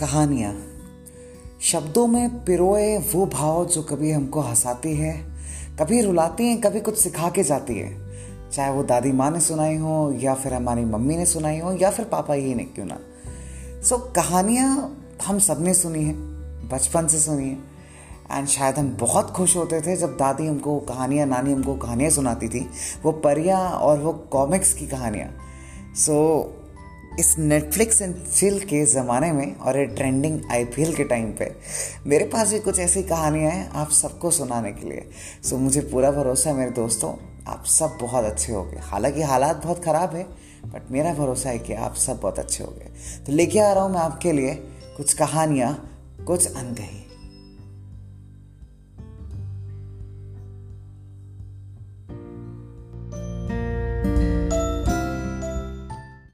कहानियाँ। शब्दों में पिरोए वो भाव जो कभी हमको हंसाती है कभी रुलाती हैं कभी कुछ सिखा के जाती है। चाहे वो दादी माँ ने सुनाई हो या फिर हमारी मम्मी ने सुनाई हो या फिर पापा ही ने क्यों ना। सो so, कहानियाँ हम सबने सुनी है बचपन से सुनी है। एंड शायद हम बहुत खुश होते थे जब दादी हमको कहानियाँ नानी हमको कहानियाँ सुनाती थी वो परियाँ और वो कॉमिक्स की कहानियाँ। सो so, इस नेटफ्लिक्स एंड चिल के ज़माने में और ये ट्रेंडिंग आईपीएल के टाइम पे, मेरे पास भी कुछ ऐसी कहानियाँ हैं आप सबको सुनाने के लिए। सो मुझे पूरा भरोसा है मेरे दोस्तों, आप सब बहुत अच्छे हो गए हालाँकि हालात बहुत ख़राब है बट मेरा भरोसा है कि आप सब बहुत अच्छे हो गए तो लेके आ रहा हूँ मैं आपके लिए कुछ कहानियाँ, कुछ अनकही।